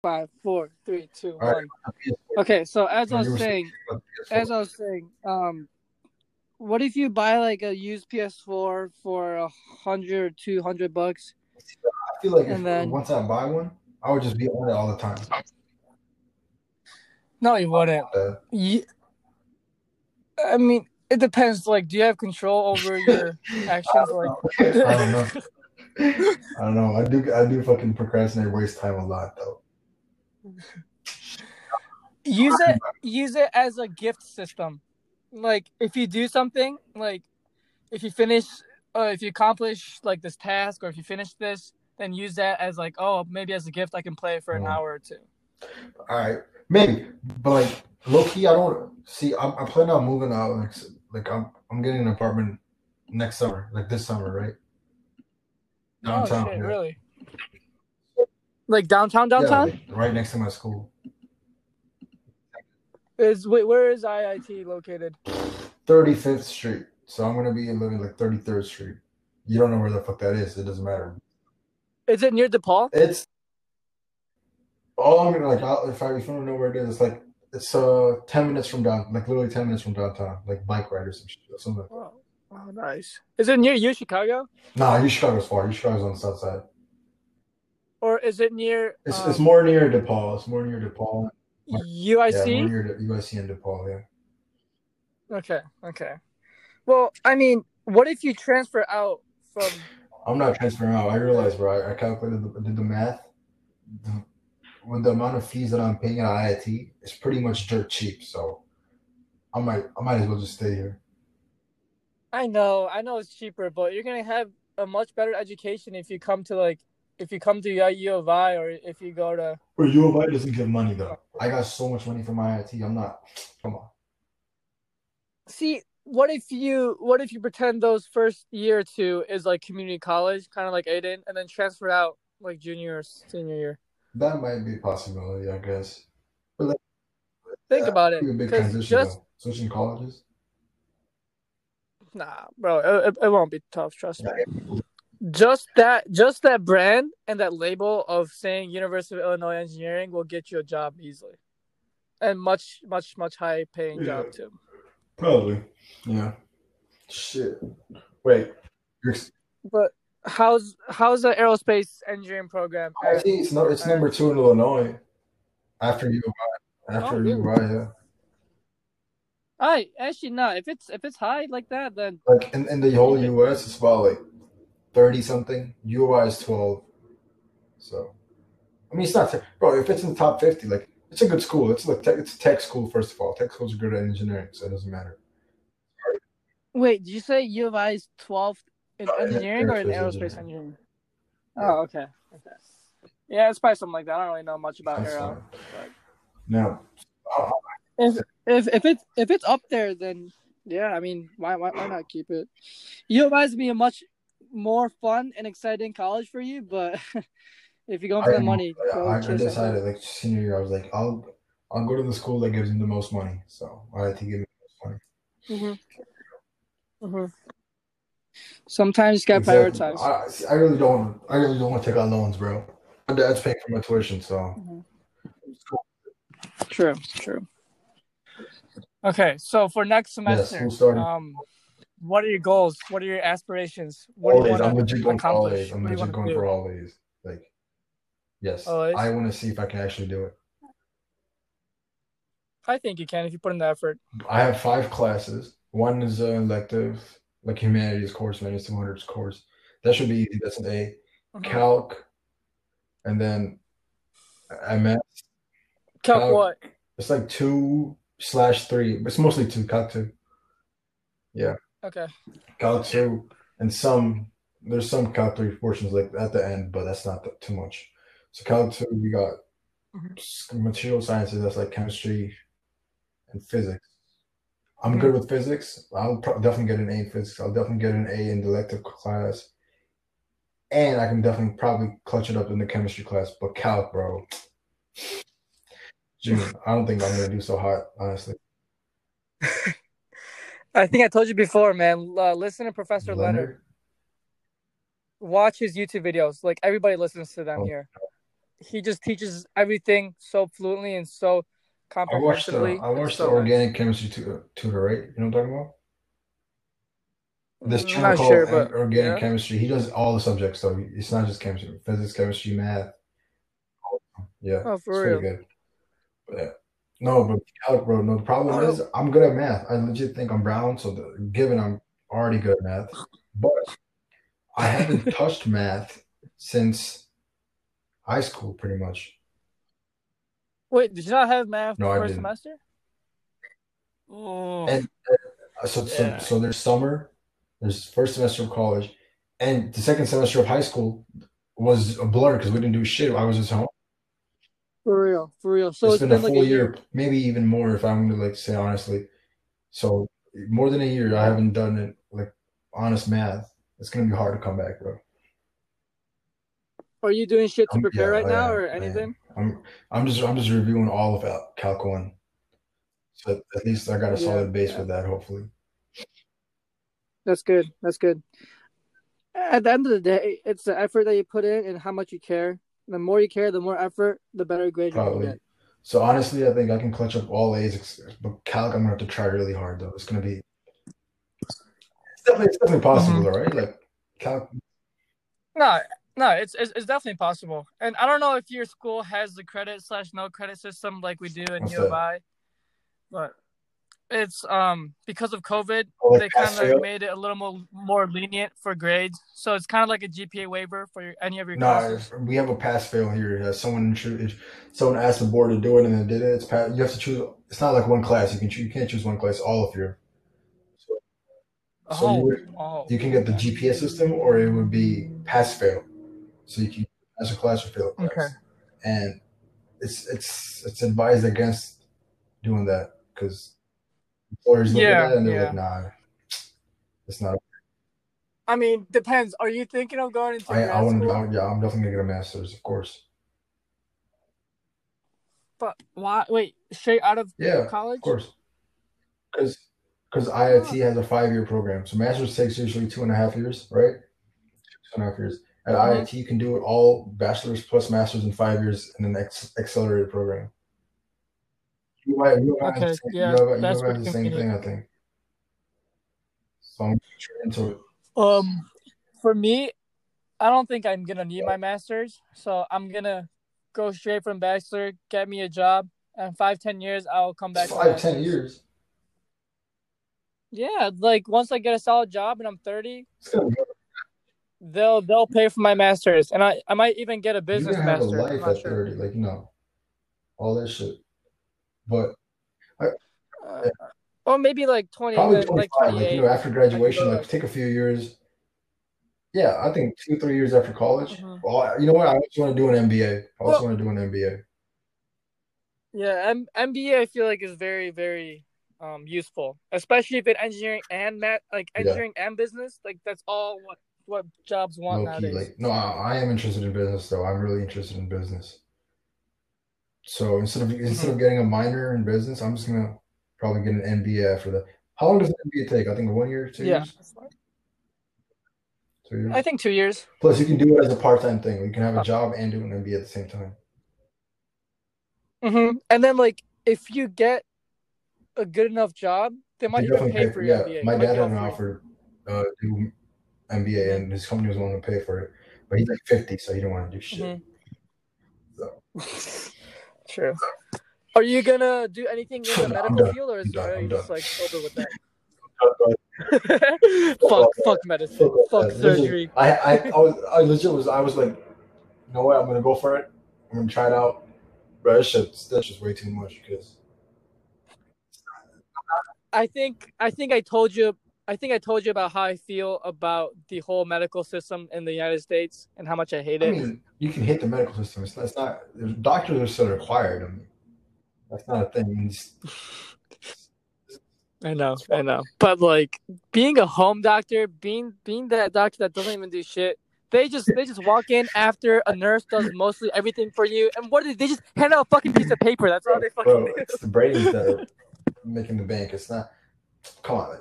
Five, four, three, two, All right. one. Okay, so as I was saying, as I was saying, um, what if you buy like a used PS4 for a hundred or two hundred bucks? I feel like and then- once I buy one, I would just be on it all the time. No, you wouldn't. Uh, You, I mean, it depends. Like, do you have control over your actions? Like, I don't know. I don't know. I do. I do fucking procrastinate, waste time a lot though. use it use it as a gift system like if you do something like if you finish uh, if you accomplish like this task or if you finish this then use that as like oh maybe as a gift i can play it for an Mm. hour or two All right, maybe, but like low key, I don't see. I'm, I'm planning on moving out. Like, s- like I'm I'm getting an apartment next summer, like this summer, right? Downtown, oh shit yeah. really like downtown Yeah, downtown like, right next to my school. is wait where is iit located 35th Street. So I'm gonna be living like 33rd Street. You don't know where the fuck that is. It doesn't matter. is it near depaul It's all I'm gonna like. I'll, if I if you don't know where it is, it's like it's uh 10 minutes from down, like literally 10 minutes from downtown, like bike ride or some shit. Something. Like that. oh, nice is it near UChicago Nah, UChicago's far. UChicago's on the south side. or is it near It's um, it's more near DePaul. It's more near DePaul. uic Yeah, more near UIC and DePaul. Yeah. okay okay well i mean what if you transfer out from I'm not transferring out. I realized, bro. I, I calculated, the, did the math. The, with the amount of fees that I'm paying at IIT, it's pretty much dirt cheap. So, I might, I might as well just stay here. I know, I know it's cheaper, but you're gonna have a much better education if you come to like if you come to U of I or if you go to But U of I doesn't give money though. I got so much money from IIT. I'm not. Come on. see what if you what if you pretend those first year or two is like community college, kind of like Aiden, and then transfer out like junior or senior year. That might be a possibility, I guess. Think That about it, a big transition just though. Switching colleges. nah, bro, it, it- it won't be tough. Trust me. Just that, just that brand and that label of saying University of Illinois Engineering will get you a job easily, and much, much, much high paying job too. Probably. Yeah. Shit. Wait. But how's how's the aerospace engineering program? I think it's no, it's number two in Illinois. After U of I. After Oh, U of I, yeah. I actually no. If it's if it's high like that, then Like in, in the whole US, it's about like thirty something. U of I is twelve. So, I mean, it's not bro. If it's in the top fifty, like it's a good school. It's like tech, it's a tech school first of all. Tech schools are good at engineering, so it doesn't matter. wait. Did you say U of I is twelfth in engineering or in aerospace engineering. Oh, okay. Okay. Yeah, it's probably something like that. I don't really know much about aero. Now, uh, If if if it's if it's up there, then yeah. I mean, why why why not keep it? You I is be a much more fun and exciting college for you, but if you're going for the I- money, go I, I that decided like senior year, I was like, I'll I'll go to the school that gives me the most money. So I to give me the most money. Mm-hmm. Mm-hmm. Sometimes you gotta Exactly. prioritize. I, I really don't. I really don't want to take out loans, bro. My dad's paying for my tuition, so True, true. Okay, so for next semester, starting. um, what are your goals? What are your aspirations? What do you I'm want legit to going for all? A's. I'm What legit going for all A's. Like, yes, All A's? I want to see if I can actually do it. I think you can if you put in the effort. I have five classes. One is an elective, like humanities course, minus two hundreds course. That should be easy. That's an A. Calc, and then MS. Calc Calc. what? It's like two slash three. It's mostly two. Calc two. Yeah. Okay. Calc two, and some there's some Calc three portions like at the end, but that's not too much. So Calc two, we got Mhm. material sciences. That's like chemistry and physics. I'm good with physics. I'll pro- definitely get an A in physics. I'll definitely get an A in the elective class, and I can definitely probably clutch it up in the chemistry class. But Calc, bro, June, I don't think I'm gonna do so hot, honestly. I think I told you before, man. Uh, listen to Professor Leonard. Leonard. Watch his YouTube videos. Like everybody listens to them Oh. here. He just teaches everything so fluently and so Uh, I watched the comprehensively. I watched So the organic chemistry tu- uh, tutor, right? You know what I'm talking about? Mm, this I'm channel not called sure, but Organic yeah. Chemistry. He does all the subjects though. It's not just chemistry, physics, chemistry, math. Yeah, Oh, it's for pretty real. good. But yeah. No, but calc, bro. No, the problem Oh. is I'm good at math. I legit think I'm brown, so the, given I'm already good at math, but I haven't touched math since high school, pretty much. Wait, did you not have math No, I first semester? Oh, And uh, so, so, Yeah. so there's summer, there's first semester of college, and the second semester of high school was a blur because we didn't do shit. I was just home. for real, for real. So it's it's been, been a like full a year, year. maybe even more if I'm gonna like say honestly. So more than a year, I haven't done it like honest math. It's gonna be hard to come back, bro. Are you doing shit to Um, prepare yeah, right I now am, or I am. Anything? I'm I'm just I'm just reviewing all of Cal- Calc One. So at least I got a Yeah, solid base yeah. with that, hopefully. That's good. That's good. At the end of the day, it's the effort that you put in and how much you care. The more you care, the more effort, the better grade you're get. So honestly, I think I can clutch up all A's, but Calc I'm gonna have to try really hard though. It's gonna be it's definitely it's definitely possible, Mhm. right? Like Calc, No, no, it's, it's it's definitely possible. And I don't know if your school has the credit slash no credit system like we do in What's U of I, but it's um because of COVID, Oh, they kind of made it a little more more lenient for grades. So it's kind of like a GPA waiver for your, any of your No, classes. we have a pass fail here. Uh, someone if someone asked the board to do it and they did it, it's pass. You have to choose. It's not like one class. You can choose, you can't choose one class. All of your. So, so you Oh, would, oh, you can get the GPA system, or it would be pass fail. So you can pass a class or fail a class. Okay. And it's it's it's advised against doing that because employers look Yeah, at that and they're yeah. like, nah, it's not. I mean, depends. Are you thinking of going into I I want to. Yeah, I'm definitely gonna get a master's, of course. But why? Wait, straight out of Yeah, college? Of course. Because because IIT has a five year program. So master's takes usually two and a half years, right? Two and a half years. At Mhm. IIT, you can do it all bachelor's plus master's in five years in an ex- accelerated program. You have, you have, Okay, the same, yeah, you have, you have the same thing. I think. So I'm into it. Um, for me, I don't think I'm gonna need my master's, so I'm gonna go straight from bachelor, get me a job, and five ten years I'll come back. Five, ten years. Yeah, like once I get a solid job and I'm thirty, It's gonna be, they'll they'll pay for my master's, and I I might even get a business gonna have a master. I'm life at sure. 30, like, you know, all that shit. But Uh, or maybe like twenty, Probably like 25. twenty Like, you know, after graduation, like take a few years. Yeah, I think two, three years after college. Mhm. Well, you know what? I also want to do an MBA. I also Well- want to do an MBA. Yeah, M- MBA I feel like is very very um useful, especially if in engineering and math, like Yeah. engineering and business. Like that's all what what jobs want Low key. nowadays. Like, no, I, I am interested in business though. I'm really interested in business. So instead of instead Mm-hmm. of getting a minor in business, I'm just gonna probably get an MBA after that. How long does an MBA take? I think one year, two Yeah, years, two years. I think two years. Plus, you can do it as a part-time thing. You can have a job and do an MBA at the same time. hmm And then like if you get a good enough job, they might They even pay pay for for. your Yeah, MBA. my dad had an offer uh, do MBA, and his company was willing to pay for it, but he's like 50, so he didn't want to do shit. Mhm. So True. Are you gonna do anything in the No, medical field, or is done. are you just like over with that? Fuck fuck, medicine, fuck. Surgery. I, I, I was, I legit was, I was like, you know what? I'm gonna go for it. I'm gonna try it out. Bro, this shit, that's just way too much because I think I think I told you I think I told you about how I feel about the whole medical system in the United States and how much I hate I it. mean, you can hit the medical system. It's not, it's not doctors are still required. I mean, that's not a thing. I know, I know. But like being a home doctor, being being that doctor that doesn't even do shit, they just they just walk in after a nurse does mostly everything for you, and what do they, they just hand out a fucking piece of paper. That's all they fucking Bro, do. it's the brains that are making the bank. It's not. Come on,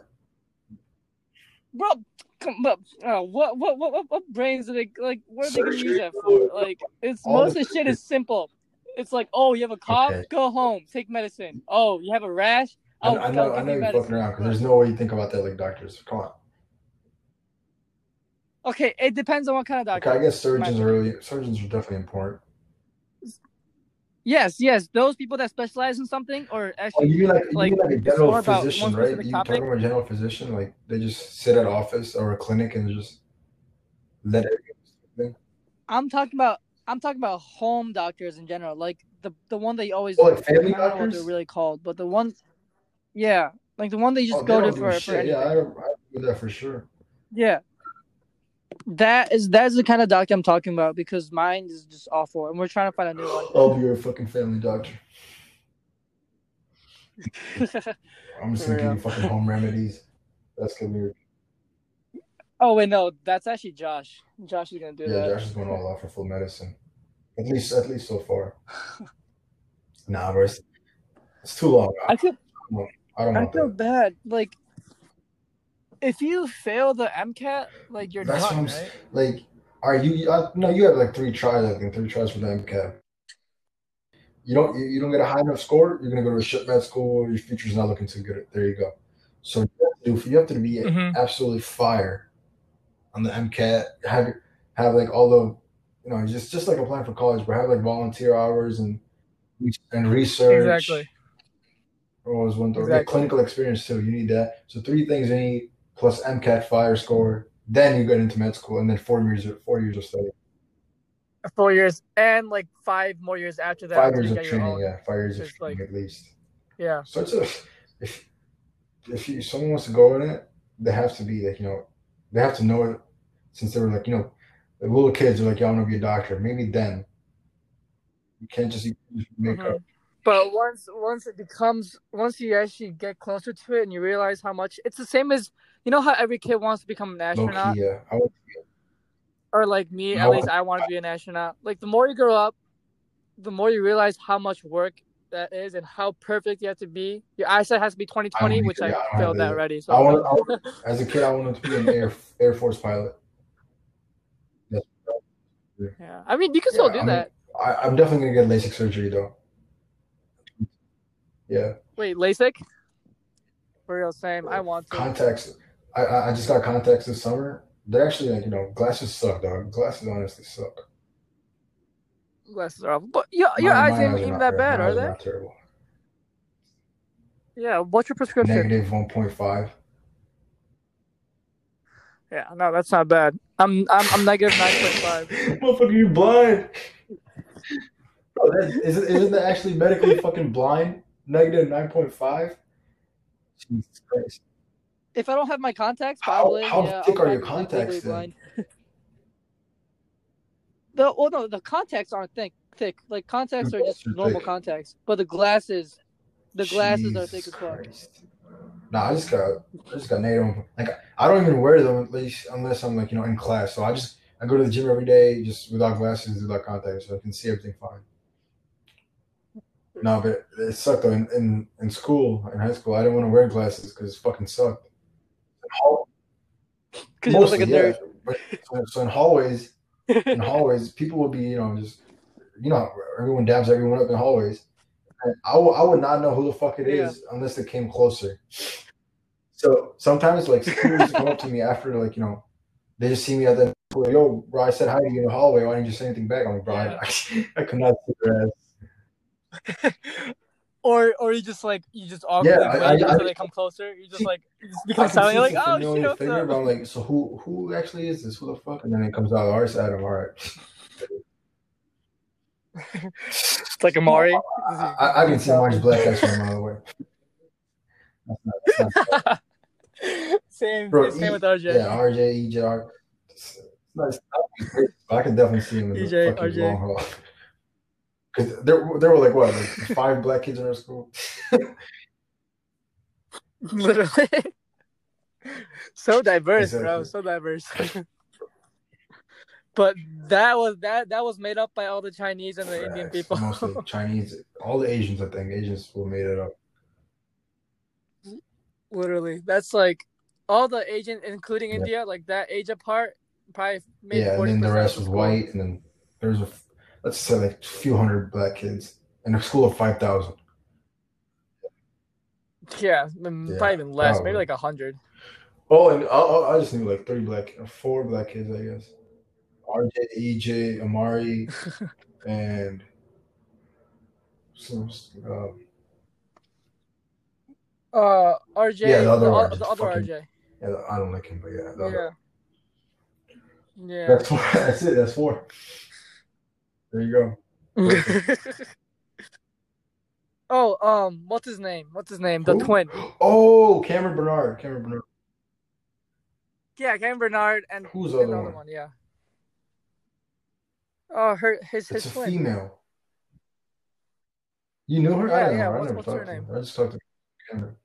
bro. Come up. Oh, what, what, what, what, brains are they like? What are they gonna use that for? Like, it's All most of the shit is simple. It's like, oh, you have a cough, Okay. go home, take medicine. Oh, you have a rash. I, Oh, I go know, I know you're fucking around because there's no way you think about that like doctors. Come on. Okay, it depends on what kind of doctor. Okay, I guess surgeons are really surgeons are definitely important. Yes, yes, those people that specialize in something, or Oh, actually, you mean like you like, mean like a general physician, right? You topic. talking about a general physician? Like they just sit at office or a clinic and just let it. I'm talking about, I'm talking about home doctors in general, like the the one they always. Oh, like family I don't know what doctors? they're really called, but the one, yeah, like the one they just Oh, go to for for Yeah, I, I do that for sure. Yeah. That is that's the kind of doctor I'm talking about because mine is just awful, and we're trying to find a new one. I'll be your fucking family doctor. I'm just gonna give you fucking home remedies. That's gonna be oh wait, no, that's actually Josh. Josh is gonna do yeah. that. Yeah, Josh is going all out for full medicine. At least, at least so far. Nah, bro, it's, it's too long. I, feel I don't I feel bad. Like, if you fail the MCAT, like you're That's what done, I'm right? like. Are you? I, no, you have like three tries. I think three tries for the MCAT. You don't. You, you don't get a high enough score. You're gonna go to a shit med school. Your future's not looking too good. There you go. So you have to, you have to be Mhm. absolutely fire on the MCAT. Have have like all the, you know, just just like applying for college, but have like volunteer hours and and research. Exactly. What was one thing? Yeah, clinical experience too. You need that. So three things you need plus MCAT fire score. Then you get into med school, and then four years of four years of study, Four years and like five more years after that. five years of training. own. Yeah, five years of It's like- training at least. Yeah. So it's a if if you, someone wants to go in it, they have to be like you know they have to know it since they were like you know the little kids are like, I want to be a doctor. Maybe then you can't just make Mhm. up. But once once it becomes once you actually get closer to it and you realize how much it's the same as you know how every kid wants to become an astronaut yeah. I or like me at least I want to be an astronaut. Like the more you grow up, the more you realize how much work that is and how perfect you have to be. Your eyesight has to be twenty twenty, I which. I I failed that already. So I want. I want as a kid, I wanted to be an air Air Force pilot. yeah, I mean you can still Yeah, do I mean- that. I, I'm definitely gonna get LASIK surgery though. Yeah, Wait, LASIK? For real, same. I want to. contacts. I- I just got contacts this summer. They're actually like you know glasses suck, dog. Glasses honestly suck. Glasses are awful, but your your My- eyes ain't even that bad, are they? Not terrible. Yeah. What's your prescription? Negative one point five. Yeah, no, that's not bad. I'm I'm I'm negative nine point five. Motherfucker, you blind? Bro, that, isn't isn't that actually medically fucking blind? Negative nine point five. Jesus Christ. If I don't have my contacts, probably. how yeah, thick I'll are your contacts then? the well, no, the contacts aren't thick. Thick, like contacts The are just are normal thick. contacts, but the glasses, the glasses are thick as fuck. Nah, I just got I just got negative. Like I don't even wear them at least unless I'm like you know in class. So I just I go to the gym every day just without glasses, without contacts, so I can see everything fine. No, but it sucked though. In, in in school, in high school, I didn't want to wear glasses because it fucking sucked. Because you look like a yeah. nerd. But so, so in hallways, in hallways, people would be, you know, just, you know, everyone dabs everyone up in hallways. And I w- I would not know who the fuck it is unless they came closer. So sometimes, like, used come up to me after, like, you know, they just see me at the, like, yo, bro, I said hi to you in the hallway. Why didn't you say anything back? I'm like, bro, I, I, could not see their ass. or or you just like you just awkwardly I- I- wait I- until they come closer. You just like you just become silent. You're like, oh familiar shit, what's figure, up? I'm like, so who who actually is this? Who the fuck? And then it comes out, all right, it's Adam. All right. It's like Amari. I, I, I can see Marge Black guys from a mile away. That's not, that's not same, Bro, same E- with RJ. Yeah, RJ, EJ. It's nice. I can definitely see him in the EJ, fucking RJ. long haul. Because there, there were like what, like five black kids in our school. Literally. so diverse, bro. So diverse. but that was that that was made up by all the Chinese and the Indian people. mostly Chinese, all the Asians. I think Asians were made it up. Literally. That's like all the Asian, including Yeah. India, like that age apart, probably maybe yeah, and then the rest was white, and then there's a let's say like a few hundred black kids in a school of five thousand. Yeah, Yeah, probably even less, probably. maybe like a hundred. Oh, and I, I just knew like three black, four black kids, I guess. RJ, EJ, Amari, and some. Uh, Uh, RJ, Yeah, the other the, RJ, the other fucking- RJ. yeah, I don't like him, but yeah, other- Yeah. Yeah. that's four. That's it. That's four. There you go. oh, um, what's his name? What's his name? The Who? twin. Oh, Cameron Bernard. Cameron Bernard. Yeah, Cameron Bernard and, Who's the other one? one. Yeah. Oh, her his his It's a twin. female. You knew her? I Yeah, didn't yeah, know. I what's- never what's her name? I just talked to Cameron.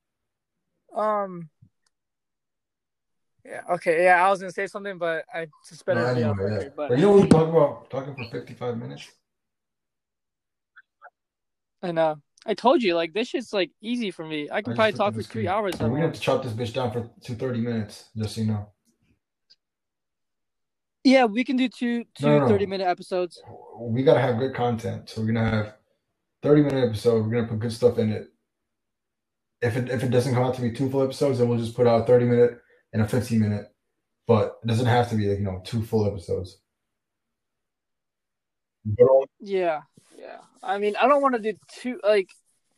Um. Yeah. Okay. Yeah, I was gonna say something, but I better No, anyway, yeah. record. But But you know what we talk about? Talking for 55 minutes? I know. Uh, I told you, like this shit's like easy for me. I can I probably talk for three screen. hours. Gonna have to chop this bitch down for to 30 minutes, just so you know. Yeah, we can do two two No, no, no. 30 minute episodes. We gotta have good content, so we're gonna have 30 minute episode. We're gonna put good stuff in it. If it if it doesn't come out to be two full episodes, then we'll just put out a 30 minute and a 15 minute. But it doesn't have to be like you know two full episodes. Yeah, yeah. I mean, I don't want to do two, like.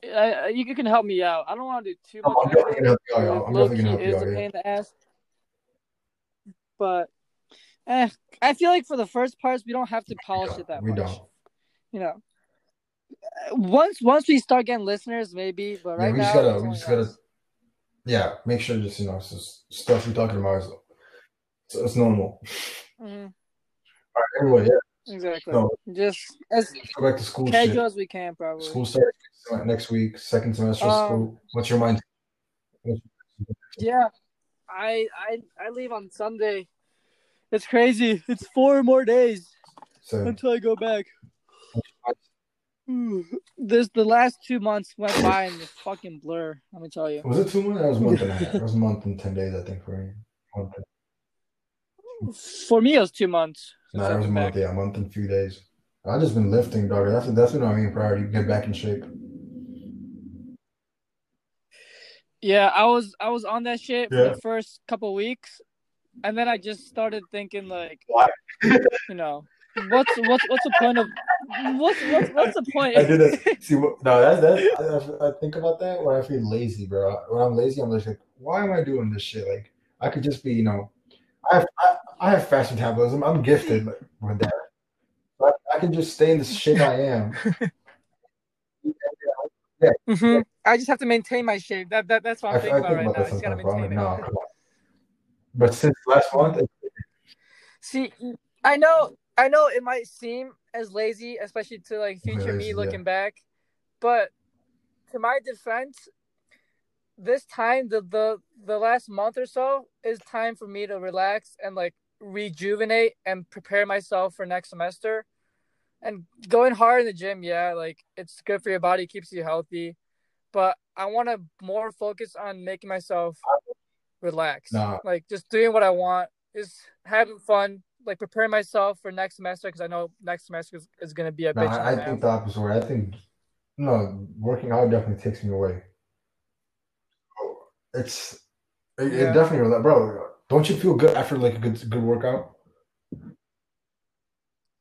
I, you can help me out. I don't want to do too I'm much. definitely gonna help you out. I'm definitely gonna help you out. Yeah. pain in the ass. But, eh, I feel like for the first parts, we don't have to polish it that we much. don't. You know, once once we start getting listeners, maybe. But Yeah, right we now, just gotta, we just gotta. Yeah, make sure just you know, it's just stuff we're talking about is it's, it's normal. Mhm, All right, anyway, yeah, exactly. no, Just as go back to school casual shit. as we can, probably. School starts next week, second semester Um, school. What's your mind? Yeah, I I I leave on Sunday. It's crazy. It's four more days So, until I go back. This the last two months went by in the fucking blur. Let me tell you. was it two months? That was a month and a half. That was a month and ten days, I think, for me. For me, it was two months. that I've was a month. back. Yeah, a month and a few days. I just been lifting, dog. That's that's been my main priority. Get back in shape. Yeah, I was I was on that shit for the first couple weeks, and then I just started thinking like, you know, what's what's what's the point of what's what's what's the point? I did that. See, no, that's that's. I, I think about that when I feel lazy, bro. When I'm lazy, I'm just like, why am I doing this shit? Like, I could just be, you know, I have I, I have fast metabolism. I'm gifted with that. But I can just stay in the shape I am. hmm I just have to maintain my shape. That, that that's what I, I'm I thinking think about right about now. I just gotta. Maintain it. no. But since last month, it- See, I know, I know it might seem as lazy, especially to like future me yeah. looking back, but to my defense, this time the the the last month or so is time for me to relax and like rejuvenate and prepare myself for next semester. And going hard in the gym, yeah, like it's good for your body, keeps you healthy, but I want to more focus on making myself relax, Nah. like just doing what I want, just having fun, like preparing myself for next semester because I know next semester is, is gonna be a no, bitch. and I, a I half. think the opposite way. I think no, working out definitely takes me away. It's it, Yeah. it definitely, bro. Don't you feel good after like a good good workout?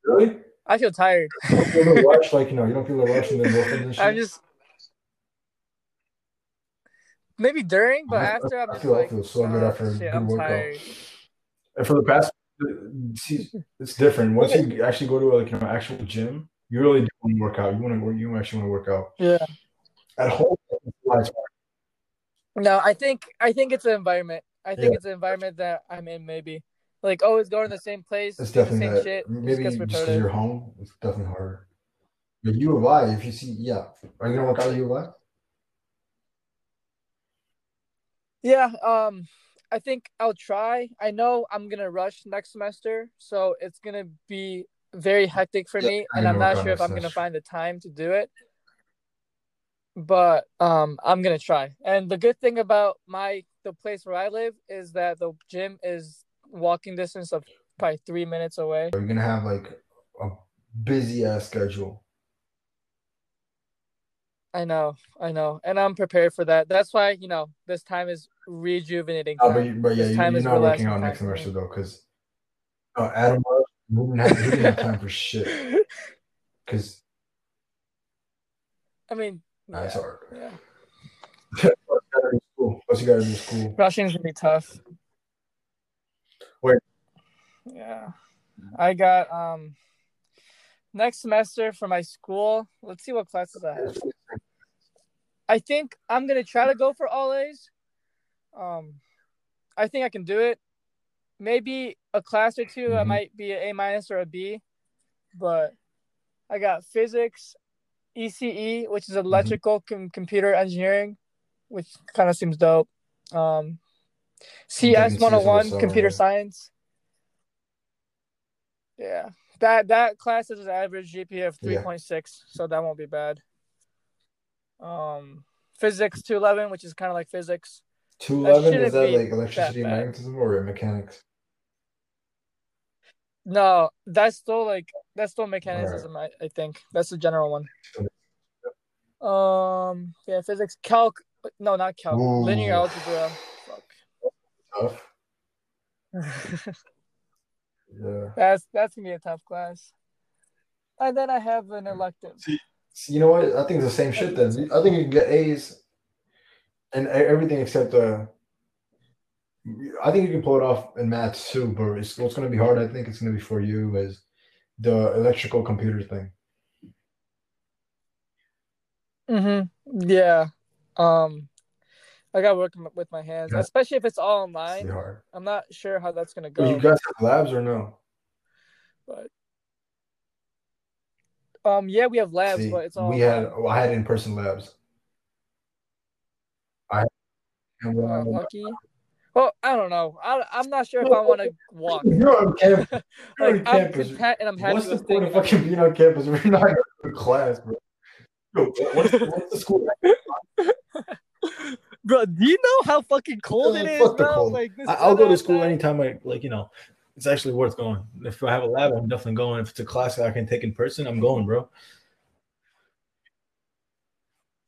Really? I feel tired. You don't feel the rush, like you know, you don't feel the rush and then endorphins and shit. I'm just maybe during, but I- after I'm I just feel- I like, feel so good "Oh, after a shit, good I'm workout." tired. And for the past, see, it's different. Once you actually go to like you know actual gym, you really do want to work out. You want to work. You actually want to work out. Yeah. At home, it's. No, I think I think it's the environment. I think Yeah. it's the environment that I'm in. Maybe like always going to the same place, it's definitely same that. shit. Maybe just because you're home, it's definitely harder. But U of I, if you see, yeah, are you gonna work out at U of I? Yeah, um, I think I'll try. I know I'm gonna rush next semester, so it's gonna be very hectic for Yeah, me, and I'm not sure if I'm gonna find the time to do it. But um, I'm gonna try. And the good thing about my the place where I live is that the gym is walking distance of probably three minutes away. You're gonna have like a busy ass schedule. I know, I know, and I'm prepared for that. That's why you know this time is rejuvenating. Oh, but, you- but yeah, This you- time you're is not working out next semester though, because uh, Adam he didn't have, didn't have time for shit. Because I mean, that's yeah, hard. yeah. You gotta do school. Plus, you gotta do school. Rushing's gonna be tough. Wait. Yeah, I got um next semester for my school. Let's see what classes I have. I think I'm gonna try to go for all A's. Um, I think I can do it. Maybe a class or 2 I Mhm. might be an A minus or a B, but I got physics, ECE, which is electrical com- computer engineering, which kind of seems dope. Um, CS CS 101, computer yeah. science. Yeah, that that class is an average GPA of Yeah. 3.6, so that won't be bad. Um, physics 211, which is kind of like physics. Two eleven shouldn't is that like electricity that and magnetism or mechanics? No, that's still like that's still mechanicism. I, I think that's the general one. Um, yeah, physics, calc. No, not calc. Linear Ooh. algebra. Tough. Fuck. Yeah. that's that's gonna be a tough class. And then I have an elective. So you know what? I think it's the same shit then. I think you can get A's and everything except uh. I think you can pull it off in maths too, but it's, what's going to be hard, I think it's going to be for you is the electrical computer thing. Mm-hmm. Yeah. Um, I got to work with my hands, Yeah. especially if it's all online. hard. I'm not sure how that's gonna But go. you guys have labs or no? but um, yeah, we have labs, See, but it's all we had oh, I had in person labs. I and, Uh, um, lucky. Well, I don't know. I, I'm not sure if I want to walk. you're on campus. You're Like, on I'm campus. content and I'm happy What's the point of fucking being on campus? We're not in class, bro. Yo, what's, what's the school? Bro, do you know how fucking cold it is, bro? Like I, I'll go to school anytime I like. You know, it's actually worth going. If I have a lab, I'm definitely going. If it's a class that I can take in person, I'm going, bro.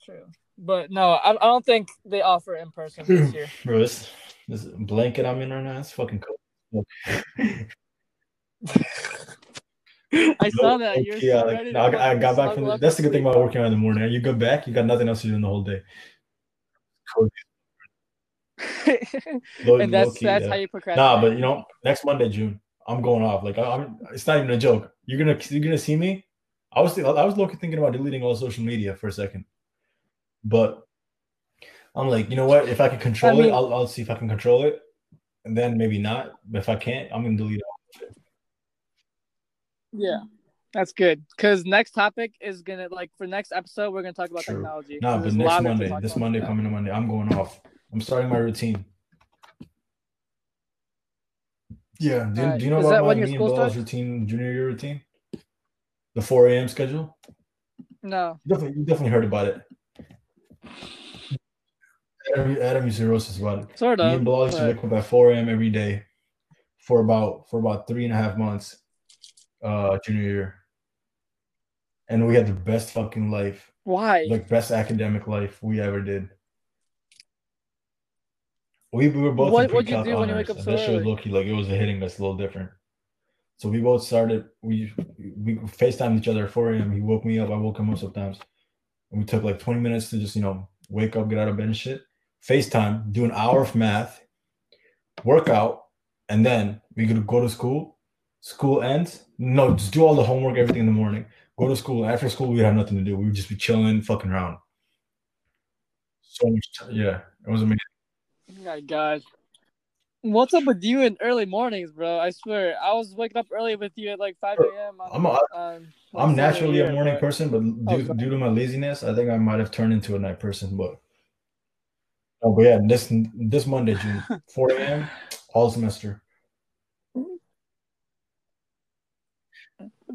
True, but no, I, I don't think they offer in person this year. Bro, this this blanket I'm in right now, it's fucking cold. I saw that. You're yeah, so like, no, I, I got back from. The, that's the good thing about working out in the morning. You go back, you got nothing else to do in the whole day. Cold. Low- and that's low-key, that's yeah. how you procrastinate. Nah, but you know, next Monday, June, I'm going off. Like I, I'm, it's not even a joke. You're gonna, you're gonna see me. I was, I was looking thinking about deleting all social media for a second, but I'm like, you know what? If I can control mean- it, I'll, I'll see if I can control it, and then maybe not. But if I can't, I'm gonna delete it. Yeah, that's good. Because next topic is gonna like for next episode we're gonna talk about True. technology. Nah, but next lot we have to Monday, this. Monday coming to Monday, I'm going off. I'm starting my routine. Yeah, do, you- Alright, do you know is about my, me and school Bilal's routine, junior year routine? The 4 a.m. schedule. No, You definitely, you definitely heard about it. Adam, Adam used to roast us about it. sort of. Me of. and Bilal used to wake up at 4 a.m. every day for about for about three and a half months, uh, junior year. And we had the best fucking life, Why? like best academic life we ever did. We, we were both What- in what'd you pre-calc do when you honors, wake up and so that shit was early? low key like it was a hitting that's a little different. So we both started. We we Facetimed each other at 4 a.m. He woke me up. I woke him up sometimes. And we took like 20 minutes to just you know wake up, get out of bed and shit. FaceTime, do an hour of math, workout, and then we could go to school. School ends. No, just do all the homework, everything in the morning. Go to school. After school, we'd have nothing to do. We would just be chilling, fucking around. So much, t- yeah, it was amazing. Oh my god. What's up with you in early mornings, bro? I swear, I was waking up early with you at like 5 a.m. I'm a, on my I'm naturally a morning person, but Oh, due, sorry. due to my laziness, I think I might have turned into a night person. But oh, but yeah, this this Monday, June 4 a.m. all semester.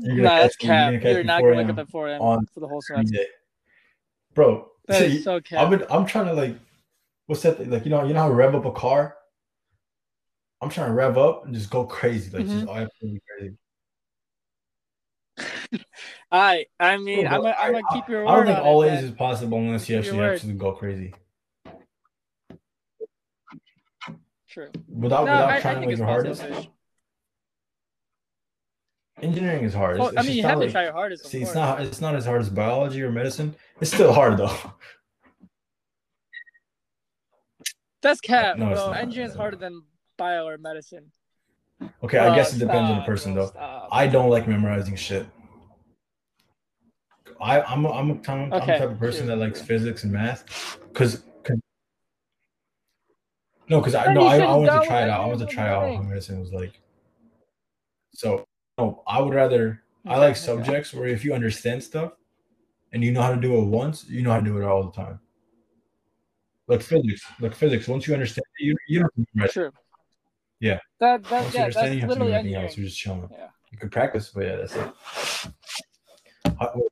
You're Nah, that's catch me- you're gonna cap. catch You're not gonna wake up at 4 a.m. for the whole semester. bro. That is see, so I've been I'm trying to like what's that? Like you know, you know how to rev up a car. I'm trying to rev up and just go crazy, like just Mhm. absolutely crazy. I I mean I'm gonna I'm I- keep your I word don't think all it, is possible unless you actually actually go crazy. True. Without No, without I, I trying think like it's your hardest. Engineering is hard. Well, It's, I mean, you have to like- try your hardest. See, it's not it's not as hard as biology or medicine. It's still hard though. That's cap, No, bro. Engineering is harder than bio or medicine. Okay, I guess it depends on the person though. stop. I don't like memorizing shit. I I'm a, I'm a, I'm, I'm the type of person that likes physics and math, because no, because I no I, I wanted to try it out. I wanted to try out how medicine was like. So no, I would rather I like okay. subjects where if you understand stuff, and you know how to do it once, you know how to do it all the time. Like physics, like physics. Once you understand, it, you you don't have to memorize. True. Yeah. That that Once yeah, understand, that's it, you have to do literally anything else. engineering. You're just chilling. Yeah. You can practice, but yeah, that's it. How-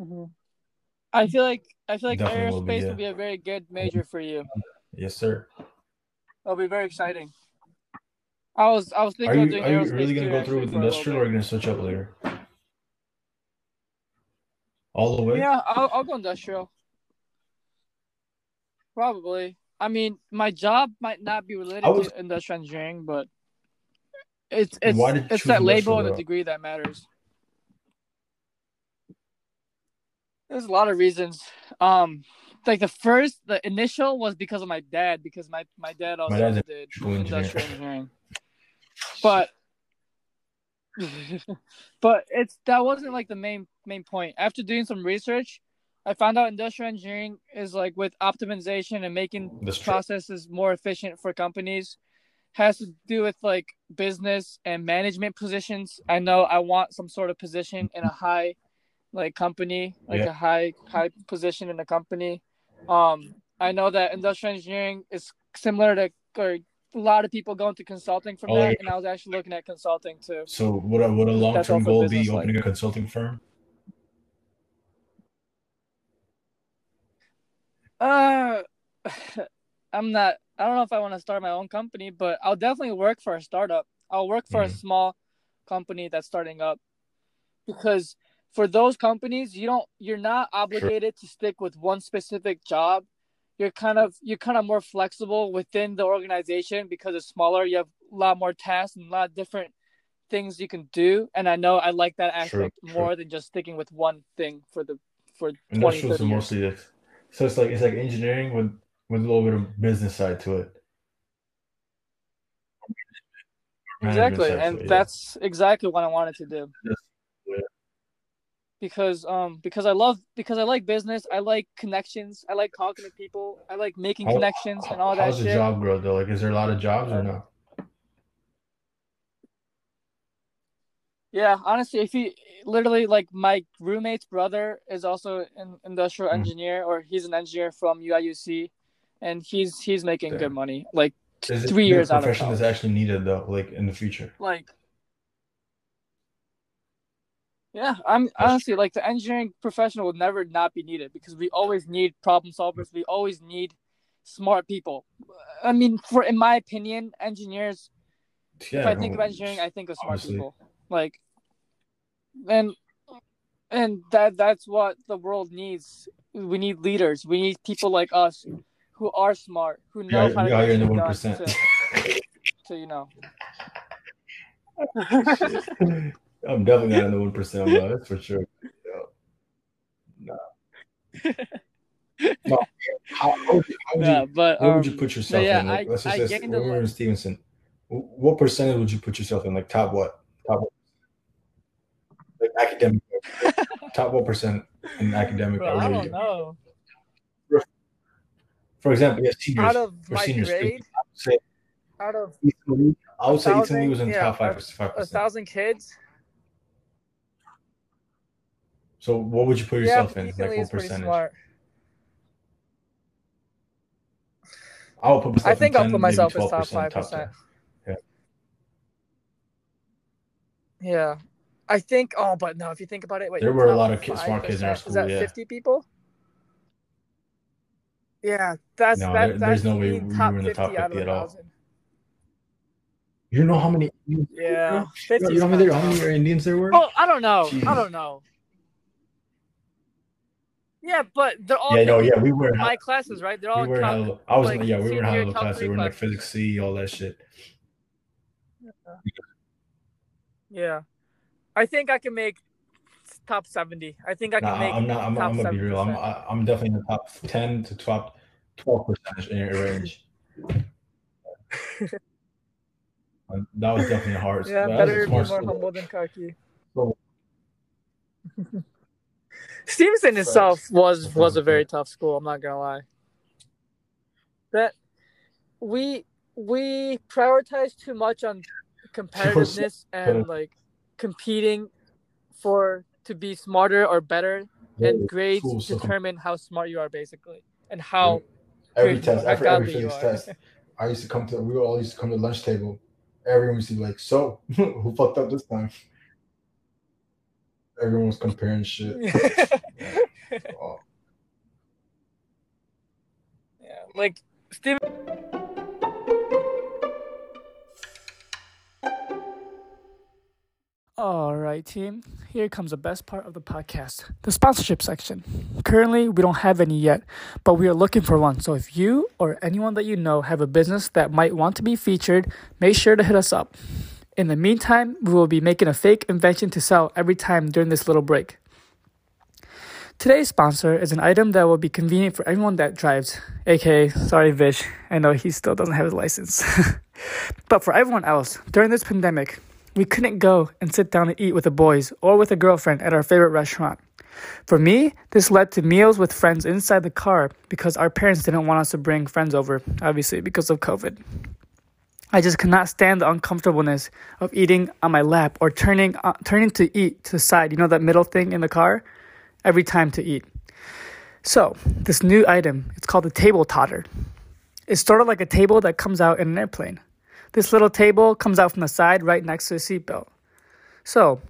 Mhm. I feel like I feel like Definitely will aerospace be, yeah. would be a very good major for you. Yes, sir. It'll be very exciting. I was I was thinking of you doing are you really gonna go through with for a little industrial, or are you gonna switch up later? All the way. Yeah, I'll I'll go industrial. Probably. I mean, my job might not be related was- to industrial engineering, but it's it's it's that label and the degree that matters. There's a lot of reasons. Um, like the first, the initial was because of my dad, because my my dad also an did engineer. industrial engineering. But but it's that wasn't like the main main point. After doing some research, I found out industrial engineering is like with optimization and making That's true. processes more efficient for companies has to do with like business and management positions. I know I want some sort of position in a high like company, like Yeah. a high high position in a company. Um I know that industrial engineering is similar to or a lot of people go into consulting from Oh, that yeah. and I was actually looking at consulting too. So would a would a long term goal be opening a consulting firm? Uh, I'm not. I don't know if I want to start my own company, but I'll definitely work for a startup. I'll work for a Mhm. small company that's starting up, because for those companies, you don't. You're not obligated to stick with one specific job. You're kind of you're kind of more flexible within the organization because it's smaller. You have a lot more tasks and a lot of different things you can do. And I know I like that aspect more than just sticking with one thing for the for 20, Industrials 30 years. mostly. So it's like it's like engineering with with a little bit of business side to it. Exactly, and it, yeah. that's exactly what I wanted to do. Yeah. Because um because I love because I like business, I like connections, I like talking to people, I like making How- connections and all that How's the shit. job growth though? Like, is there a lot of jobs or Uh, no? Yeah, honestly, if you literally like my roommate's brother is also an industrial Mhm. engineer or he's an engineer from UIUC and he's he's making good money. Like Is three years out of profession that's college. actually needed though, like in the future? like yeah i'm honestly like the engineering professional will never not be needed because we always need problem solvers we always need smart people i mean for in my opinion engineers Yeah, if i think of engineering i think of smart obviously. people like and and that that's what the world needs we need leaders we need people like us who are smart who know Yeah, how to get in the one percent. to you know I'm definitely not in the one percent. That's for sure. No. No. How, how would you, how would yeah you, but where would you um, put yourself yeah, in? Like, I- let's just I say gained when a we were lot- in Stevenson, what percentage would you put yourself in? Like top what? Top what? Like academic. top one in academic? Bro, I do don't know. For example, yeah, seniors. Out of my seniors, grade, say out of I would say Ethan Lee was in yeah, top five five a percent. thousand kids, So what would you put yeah, yourself in? Ethan Like Lee what percentage? smart. I would put myself I think in I'll put myself as top five percent. 10. Yeah, I think. Oh, but no. If you think about it, wait. There were a lot of smart kids in our school, Is that yeah. fifty people? Yeah, that's No, that, there- that's there's no way we were in the top out of 50 at all. You know how many? Yeah, were? 50 You know how many, kinda how many. Indians there were? Oh, I don't know. I don't know. Yeah, but they're all yeah, no, yeah, we were. in my classes, right? They're all We were top- hell- I was like, yeah, we were in high level class. We were in like physics C, all that shit. Yeah, I think I can make top seventy. I think I can Nah, make. I'm not. I'm, top I'm gonna be real. I'm I- I'm definitely in the top ten to top twelve percentage in your range. That was definitely hard. Yeah, that better be more school. humble than cocky. So- Stevenson itself was was a very tough school. I'm not gonna lie. That we we prioritize too much on competitiveness and like competing for to be smarter or better, and grades determine how smart you are basically and how Every test, how every, every physics test, I used to come to. We all used to come to the lunch table. Everyone used to be like, "So, who fucked up this time?" Everyone was comparing shit. Oh, yeah, like Steven. All right, team. Here comes the best part of the podcast the sponsorship section. Currently, we don't have any yet, but we are looking for one. So if you or anyone that you know have a business that might want to be featured, make sure to hit us up. In the meantime, we will be making a fake invention to sell every time during this little break. Today's sponsor is an item that will be convenient for everyone that drives, aka, sorry, Vish, I know he still doesn't have his license. but for everyone else, during this pandemic, we couldn't go and sit down and eat with the boys or with a girlfriend at our favorite restaurant. For me, this led to meals with friends inside the car because our parents didn't want us to bring friends over, obviously, because of COVID. I just could not stand the uncomfortableness of eating on my lap or turning uh, turning to eat to the side. You know that middle thing in the car, every time to eat. So this new item, it's called the table totter. It's sort of like a table that comes out in an airplane. This little table comes out from the side right next to the seatbelt. So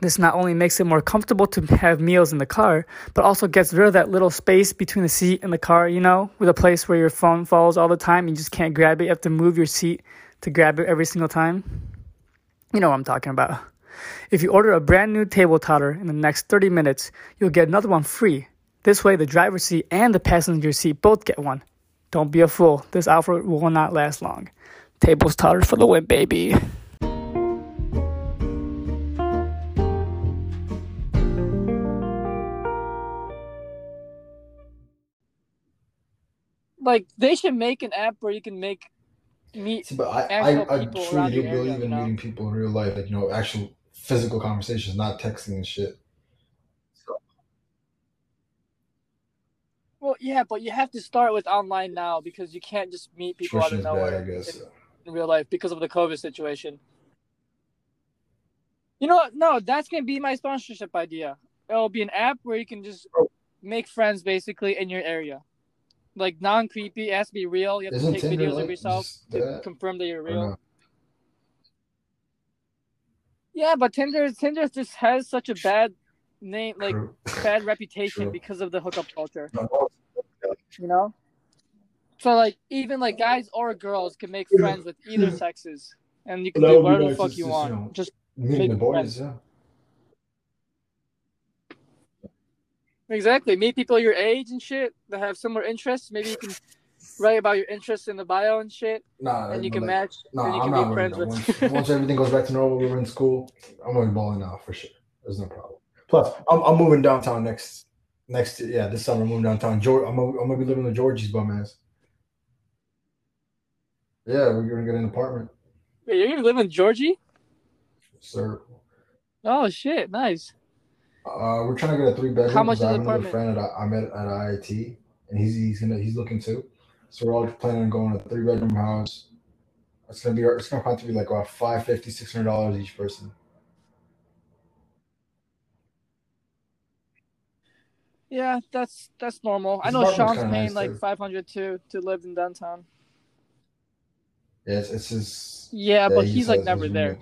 this not only makes it more comfortable to have meals in the car, but also gets rid of that little space between the seat and the car, you know, with a place where your phone falls all the time. You just can't grab it. You have to move your seat to grab it every single time. You know what I'm talking about. If you order a brand new table totter in the next 30 minutes, you'll get another one free. This way, the driver's seat and the passenger seat both get one. Don't be a fool. This offer will not last long. Tables tottered for the win, baby. Like they should make an app where you can make meet. See, but I, Actual I, I people truly around do your area, believe in you know? meeting people in real life, like you know, actual physical conversations, not texting and shit. Well, yeah, but you have to start with online now because you can't just meet people out of Nutrition is bad, I nowhere guess. In real life because of the COVID situation. You know what? No, that's gonna be my sponsorship idea. It'll be an app where you can just make friends basically in your area. Like non creepy, it has to be real. You have Isn't to take Tinder videos like of yourself to that? confirm that you're real. no? Yeah, but Tinder Tinder just has such a bad name, like True. bad reputation True. because of the hookup culture. You know. So like even like guys or girls can make friends with either sexes, and you can do whatever the fuck you want. Just Meeting the boys, yeah. exactly meet people your age and shit that have similar interests. Maybe you can write about your interests in the bio and shit, Nah, and you can like, match. Nah, and you I'm can not be friends with. Once, once everything goes back to normal, we're in school. I'm gonna be balling out for sure. There's no problem. Plus, I'm, I'm moving downtown next next yeah this summer. I'm moving downtown. George, I'm, I'm gonna be living with Georgie's bum ass. Yeah, we're gonna get an apartment, Wait, you're gonna live in Georgie? sir. Oh shit, nice. Uh, we're trying to get a three bedroom. How much I is the apartment? friend I, I met at IIT, and he's he's gonna he's looking too. So we're all planning on going to a three bedroom house. It's gonna be it's gonna have to be like about five fifty six hundred dollars each person. Yeah, that's that's normal. I know Sean's paying nice, like five hundred to to live in downtown. Yeah, it's, it's just Yeah, but he he's like never there.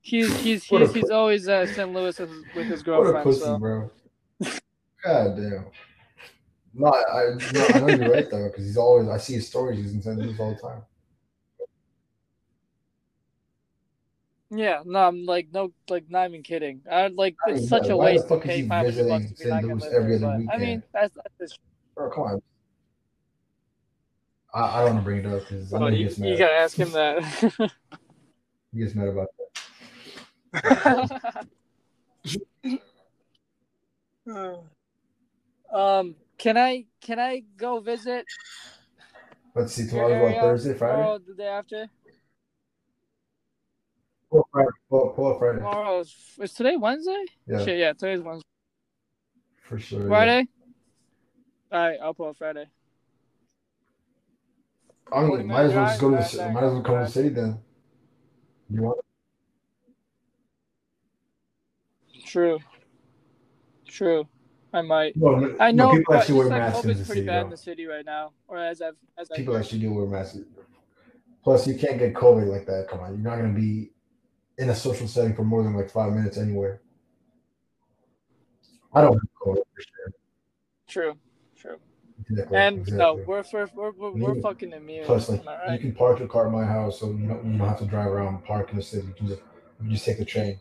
He's he's he's, he's always uh, St. Louis with his, his What a girlfriend. pussy, So bro. God damn. No, I, I, no, I know you're right though, because he's always. I see his stories. He's in St. Louis all the time. Yeah, no, I'm like no, like not even kidding. I like I it's mean, such a waste to pay five hundred bucks if you're not gonna Louis live every there. But I mean, that's that's just, Bro, come on. I, I don't want to bring it up because I know oh, he you, gets you gotta ask him that. He gets mad about that. um, can I can I go visit Let's see. your Tomorrow's what? Thursday, Friday. tomorrow, the day after? Pull up Friday. Pull, pull up Friday. Tomorrow is, is today Wednesday? Yeah, Shit, yeah, today's Wednesday. for sure. yeah. Friday. All right, I'll pull up Friday. I mean, 40 might as well just go to the. minute ci- Might as well come to the city then. You want? True. True. I might. No, no, I no, know, people but actually wear like masks in the pretty city. bad in the city right now, or as I've as I People actually do wear masks. Plus, you can't get COVID like that. Come on, you're not gonna be in a social setting for more than like five minutes anywhere. I don't have COVID for sure. True. True. Exactly. And no, exactly. we're we're we're, we're, we're Me- fucking immune. Plus, like I you can park your car at my house, so you don't you don't have to drive around and park in the city. You can just you just take the train.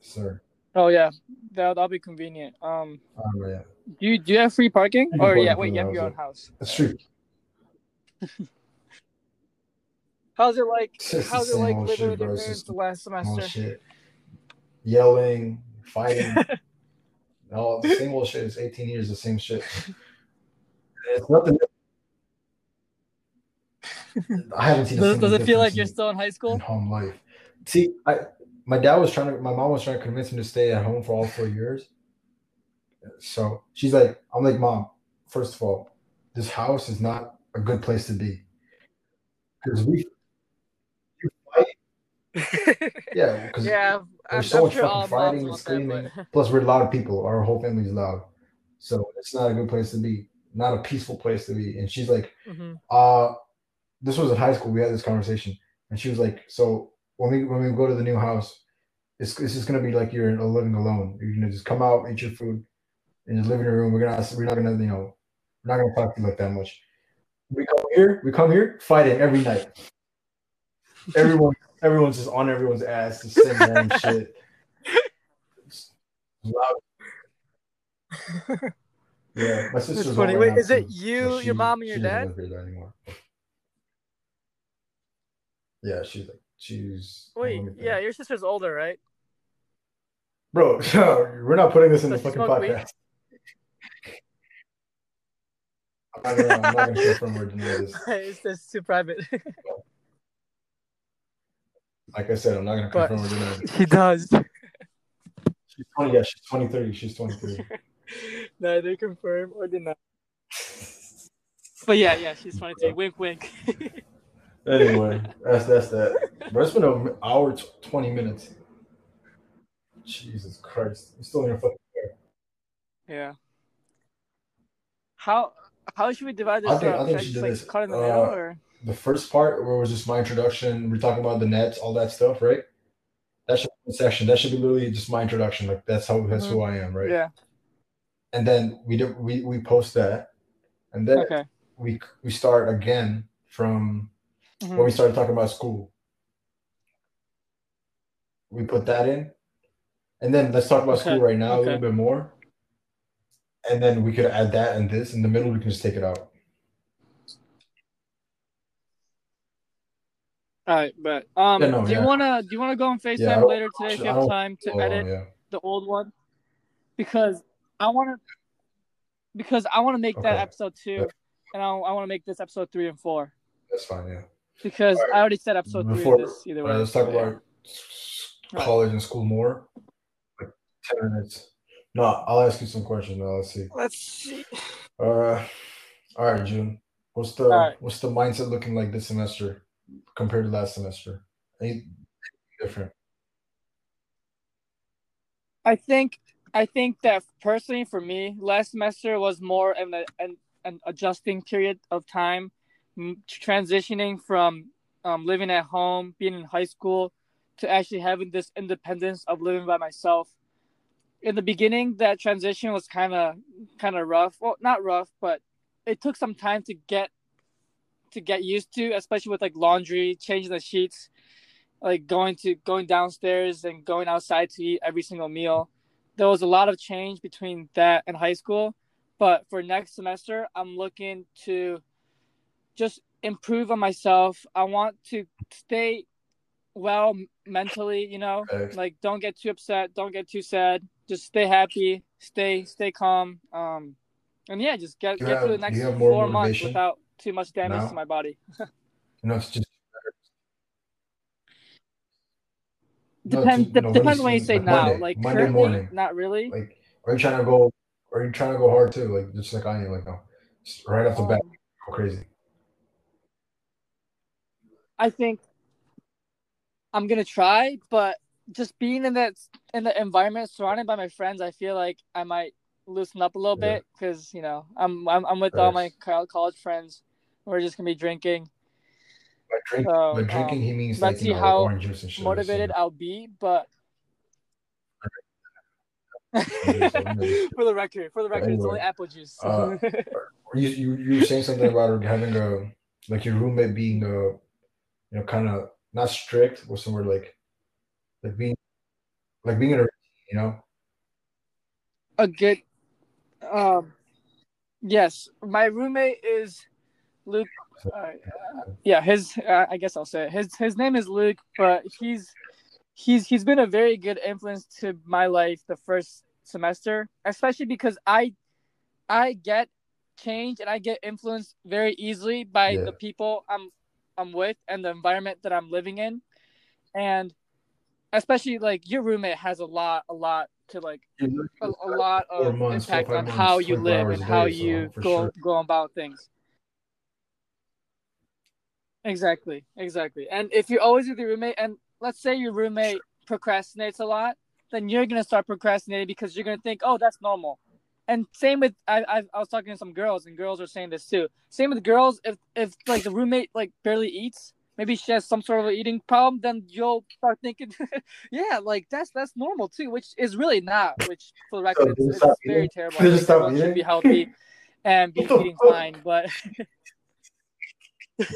Sir, Oh yeah, that that'll be convenient. Um, know yet. do you do you have free parking? You Or yeah, wait, you have your own house. That's true. How's it like? It's How's it like living shit, with your parents the last semester? shit, yelling, fighting. all the same old shit. It's 18 years, the same shit. It's nothing. I haven't seen. a Does, single does it feel like you're still in high school? in home life. See, I my dad was trying to, my mom was trying to convince him to stay at home for all four years. So she's like, I'm like, mom. First of all, this house is not a good place to be because we, you fight. Yeah, because yeah, I'm, there's I'm so much sure fucking fighting and want that, screaming. but Plus, we're loud people. Our whole family's loud, so it's not a good place to be. Not a peaceful place to be. And she's like, Mhm. uh this was in high school we had this conversation and she was like so when we when we go to the new house it's, it's just gonna be like you're living alone you're gonna just come out eat your food in your living room we're gonna we're not gonna you know we're not gonna talk to you like that much we come here we come here fighting every night everyone everyone's just on everyone's ass just saying random shit yeah my sister's funny. Wait, is it you, she- your mom, and your dad? live there anymore. Yeah, she's like she's. Wait, let me think. yeah, your sister's older, right? bro, we're not putting this in Does the fucking podcast. I'm not gonna, I'm not gonna confirm or deny this. it's just too private. Like I said, I'm not gonna But- confirm or deny this. he does. She's 20. Yeah, she's 23. She's 23. Neither confirm or deny. But yeah, yeah, she's 23. Wink, wink. anyway, that's that's that. Bro, it's been an hour t- 20 minutes. Jesus Christ, you still in your fucking. Chair. Yeah. How how should we divide this I think- up? I think Should just should like this. cut in the Uh, middle or? The first part where it was just my introduction, we're talking about the nets, all that stuff, right? That should be section. That should be literally just my introduction. Like that's how that's who I am, right? Yeah. And then we do we we post that, and then Okay. we we start again from Mhm. when we started talking about school. We put that in, and then let's talk about school Okay, right now a little bit more, and then we could add that and this in the middle. We can just take it out. All right, but um, Yeah, no, do you wanna do you wanna go on Facetime Yeah, later today if you have time to Oh, edit yeah. the old one? Because I wanna because I wanna make that episode two, Yeah. and I, I wanna make this episode three and four That's fine. Yeah. because All right. I already said episode Before- three of this either way. right, let's talk about s- college and school more. Like ten minutes. No, I'll ask you some questions. Now let's see. Let's see. Uh, all right, June. What's the All right. what's the mindset looking like this semester compared to last semester? Any different? I think I think that personally for me, last semester was more an an, an adjusting period of time, transitioning from um, living at home, being in high school, to actually having this independence of living by myself. in the beginning that transition was kind of kind of rough. Well, not rough, but it took some time to get to get used to, especially with like laundry, changing the sheets, like going to going downstairs and going outside to eat every single meal. There was a lot of change between that and high school, but for next semester, I'm looking to just improve on myself. I want to stay well mentally, you know, like don't get too upset, don't get too sad, just stay happy, stay stay calm. Um and yeah, just get get have, through the next four months without too much damage now? to my body. no, it's just depends no, no, depends when you say like now. Monday, like Monday morning, not really. Like, are you trying to go? Are you trying to go hard too? Like just like I am. Like no, just right off the um, bat, go crazy. I think I'm gonna try, but just being in that in the environment, surrounded by my friends, I feel like I might loosen up a little yeah. bit because you know I'm I'm, I'm with all my college friends. We're just gonna be drinking. By, drink, so, by drinking, um, he means let's like, see know, how orange juice and shit, motivated so. I'll be, but. for the record, for the record, anyway, it's only apple juice. uh, you, you you were saying something about having a like your roommate being a you know kind of not strict, but somewhere like like being like being in a you know a good um yes my roommate is luke uh, yeah his uh, i guess i'll say it. his his name is luke but he's he's he's been a very good influence to my life the first semester especially because i i get change and i get influenced very easily by yeah. the people i'm i'm with and the environment that i'm living in and especially like your roommate has a lot a lot to like a, a lot of months, impact on months, how you live and how day, you so go sure. go about things. Exactly, exactly. And if you're always with your roommate, and let's say your roommate procrastinates a lot, then you're gonna start procrastinating because you're gonna think, oh, that's normal. And same with I, I, I was talking to some girls, and girls are saying this too. Same with girls. If if like the roommate like barely eats, maybe she has some sort of eating problem, then you'll start thinking, yeah, like that's that's normal too, which is really not. Which for the record, it's, it's very terrible. Just like, should be healthy and be eating fine, but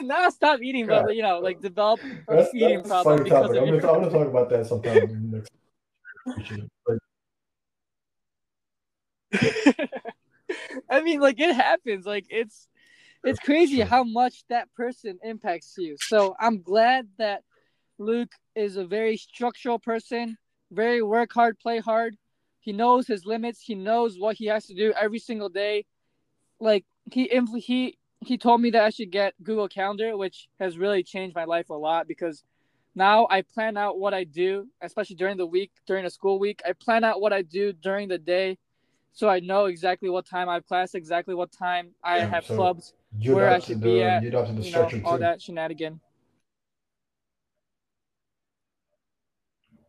not stop eating, but you know, like develop a eating problem because of I'm, gonna, I'm gonna talk about that sometime. I mean, like it happens. Like it's it's crazy how much that person impacts you. So I'm glad that Luke is a very structural person, very work hard, play hard. He knows his limits. He knows what he has to do every single day. Like he he he told me that I should get Google Calendar, which has really changed my life a lot because now I plan out what I do, especially during the week, during the school week. I plan out what I do during the day so I know exactly what time I have class, exactly what time I yeah, have so clubs, where I should be at, you know, all that shenanigan.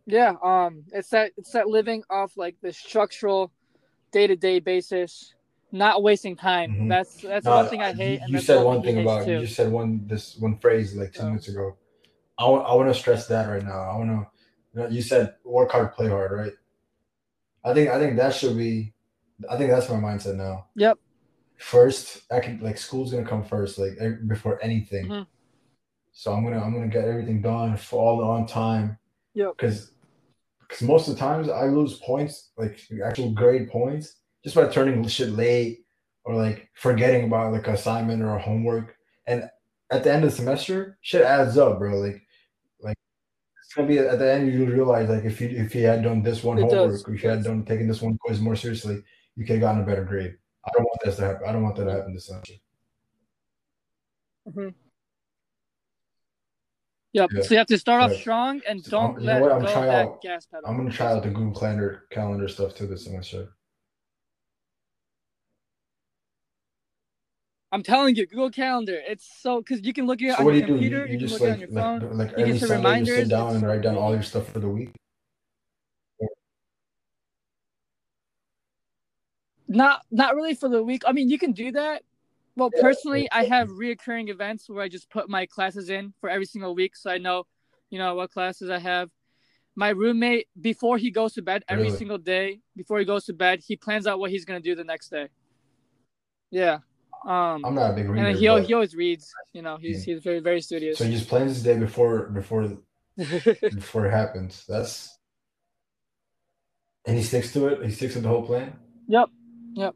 Yeah, um, it's that it's that living off like the structural, day to day basis, not wasting time. Mm-hmm. That's that's no, one thing I hate. You, you said one thing about too. you said one this one phrase like two so. minutes ago. I want I want to stress that right now. I want to. You, know, you said work hard, play hard, right? I think I think that should be I think that's my mindset now. Yep. First, I can like school's gonna come first, like before anything. Mm-hmm. So I'm gonna I'm gonna get everything done for all on time. Yep. Because because most of the times I lose points, like actual grade points, just by turning shit late or like forgetting about like assignment or homework. And at the end of the semester, shit adds up, bro. Like like it's gonna be at the end you realize like if you if you had done this one it homework, does. if you had done taking this one quiz more seriously, you could have gotten a better grade. I don't want this to happen. I don't want that to happen this semester. Mm-hmm. Yep. Yeah. So you have to start off strong and don't you let know what? I'm go try that out, gas pedal. I'm gonna try out the Google Calendar calendar stuff too this semester. I'm telling you, Google Calendar. It's so because you can look at it so on your computer, you, you, you, just like, like, like, every Sunday you sit down and write down all your stuff for the week. Not not really for the week. I mean, you can do that. Well, yeah. personally, I have reoccurring events where I just put my classes in for every single week, so I know, you know, what classes I have. my roommate before he goes to bed every Really? single day before he goes to bed he plans out what he's gonna do the next day yeah um I'm not a big reader. then he, but- he always reads you know he's he's very very studious so he just plans his day before before before it happens. That's and he sticks to it. He sticks to the whole plan. yep yep.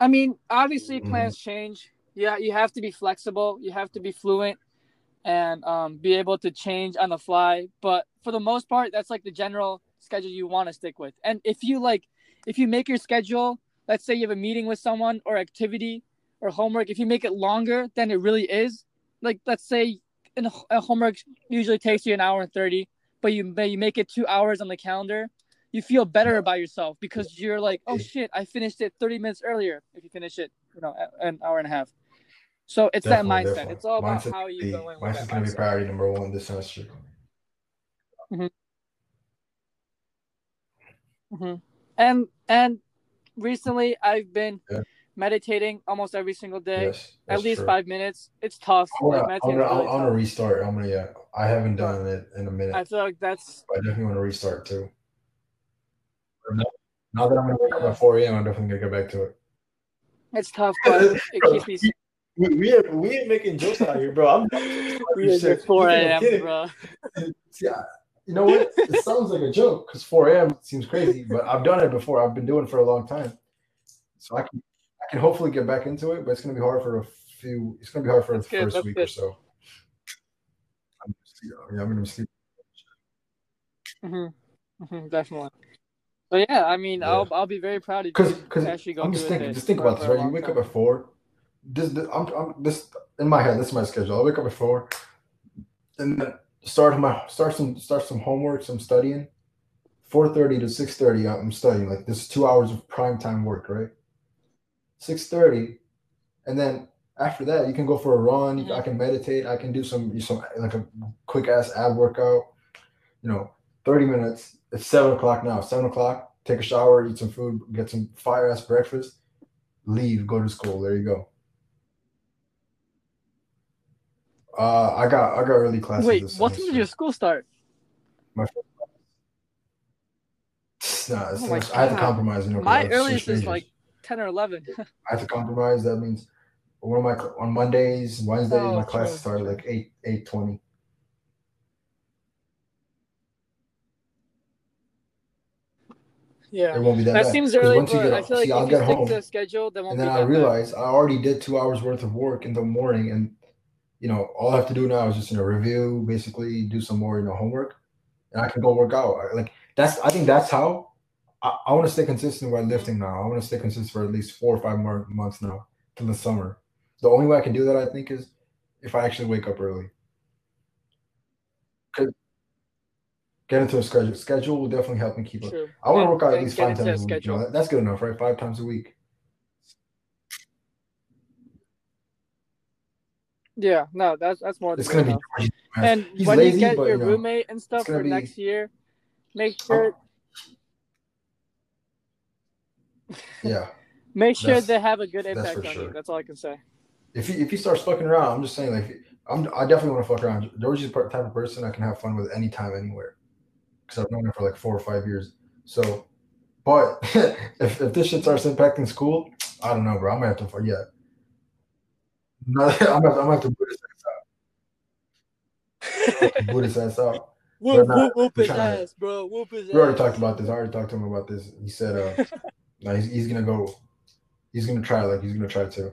I mean obviously Mhm. plans change. Yeah you have to be flexible. You have to be fluent and um, be able to change on the fly. But for the most part that's like the general schedule you want to stick with. And if you like if you make your schedule let's say you have a meeting with someone or activity or homework if you make it longer than it really is like let's say in a, homework usually takes you an hour and 30 but you but you make it two hours on the calendar you feel better about yourself because you're like oh shit i finished it 30 minutes earlier if you finish it you know an hour and a half so it's that mindset definitely. it's all about Mindset's how you the- go Mindset's gonna be priority number one this semester. Mm-hmm. Mm-hmm. And and recently I've been Yeah. meditating almost every single day, Yes, at least true. five minutes. It's tough. I'm gonna, Like, I'm gonna, is I'm really gonna restart. I'm gonna, yeah. I haven't done it in a minute. I feel like that's I definitely want to restart too. Now now that I'm gonna wake up at 4 a.m., I'm definitely gonna get back to it. it's tough, but it keeps me. We we are, we ain't making jokes out here, bro. I'm We are Shit. at 4 You think I'm bro. See, I, you know what? It sounds like a joke because 4 a.m. seems crazy, but I've done it before. I've been doing it for a long time, so I can I can hopefully get back into it. But it's gonna be hard for a few. It's gonna be hard for That's the good, first week good. or so. I'm, yeah, I'm gonna sleep. hmm hmm definitely. But yeah, I mean, Yeah. I'll I'll be very proud of you. Because to because actually go I'm just thinking, just think about this, right? You wake time. up at four. This, this I'm, I'm this in my head. This is my schedule. I wake up at four, and then start my start some start some homework, some studying. Four thirty to six thirty, I'm studying. Like this is two hours of prime time work, right? Six thirty, and then after that, you can go for a run. Mhm. I can meditate. I can do some some like a quick ass ab workout. You know, thirty minutes. It's seven o'clock now. Seven o'clock. Take a shower, eat some food, get some fire ass breakfast, leave, go to school. There you go. Uh, I got I got early classes. Wait, this what time did your school start? Nah, it's Oh my I had to compromise. You know, My have earliest is like ten or eleven. I have to compromise. That means one of my on Mondays, Wednesdays, Oh, my classes start like eight eight twenty. Yeah. It won't be that. That bad. seems early, once you get, I feel like see, I'll you get home, the schedule, then won't and then be I bad. realize I already did two hours worth of work in the morning, and you know all I have to do now is just you know review, basically do some more you know homework, and I can go work out. Like that's I think that's how I, I want to stay consistent with mm-hmm. lifting now. I want to stay consistent for at least four or five more months now till the summer. The only way I can do that, I think, is if I actually wake up early. 'Cause Get into a schedule. Schedule will definitely help me keep up. True. I want to work out at least five times a week. You know, that's good enough, right? Five times a week. Yeah, no, that's that's more than It's gonna be. enough. And He's when lazy, you get but, your you know, roommate and stuff for be- next year, make oh. sure Yeah. make sure That's- they have a good impact on sure. you. That's all I can say. If he if he starts fucking around, I'm just saying like I'm I definitely want to fuck around. Georgie's the type of person I can have fun with anytime, anywhere. Because I've known him for like four or five years. So, but if if this shit starts impacting school, I don't know, bro. I'm gonna have to fuck yeah. No, I'm gonna, I'm gonna have to boot his ass out. Boot his ass out. Whoop, not- whoop, whoop his ass, bro. Whoop his We already ass. talked about this. I already talked to him about this. He said uh no, he's, he's gonna go he's gonna try like he's gonna try to.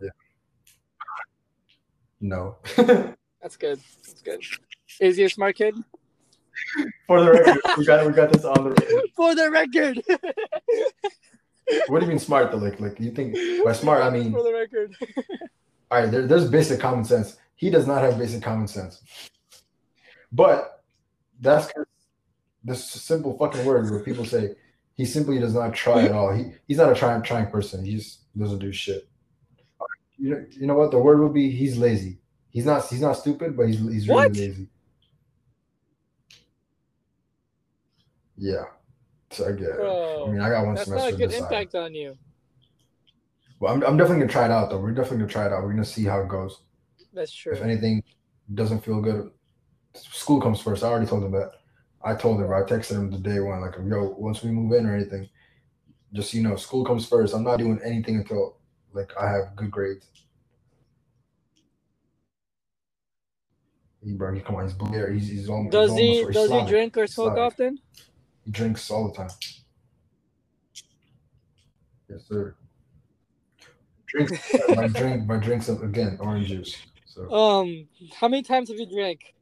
Yeah. No. That's good. That's good. Is he a smart kid? For the record, we got we got this on the record. For the record. what do you mean smart though? Like like you think by smart I mean For the record. all right, there, there's basic common sense. He does not have basic common sense. But that's this simple fucking word where people say he simply does not try at all. He he's not a trying trying person. He just doesn't do shit. You know, you know what the word would be? He's lazy. He's not he's not stupid, but he's he's really What? lazy. Yeah. So I get. Bro, I mean, I got one That's semester not a good impact on you. Well, I'm, I'm definitely gonna try it out though. We're definitely gonna try it out. We're gonna see how it goes. That's true. If anything doesn't feel good, school comes first. I already told him that. I told him, I texted him the day one, like, yo, once we move in or anything, just so you know, school comes first. I'm not doing anything until like I have good grades. He, bro, he come on, he's. He's, he's almost. Does he's he does he drink or smoke Islamic. often? He drinks all the time. Yes, sir. Drinks. my drink. My drinks again. Orange juice. So Um, how many times have you drank?